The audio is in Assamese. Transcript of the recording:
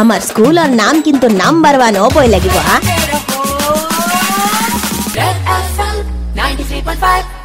আমাৰ স্কুলৰ নাম কিন্তু নাম্বাৰ ওৱান হ'ব লাগিব হা 95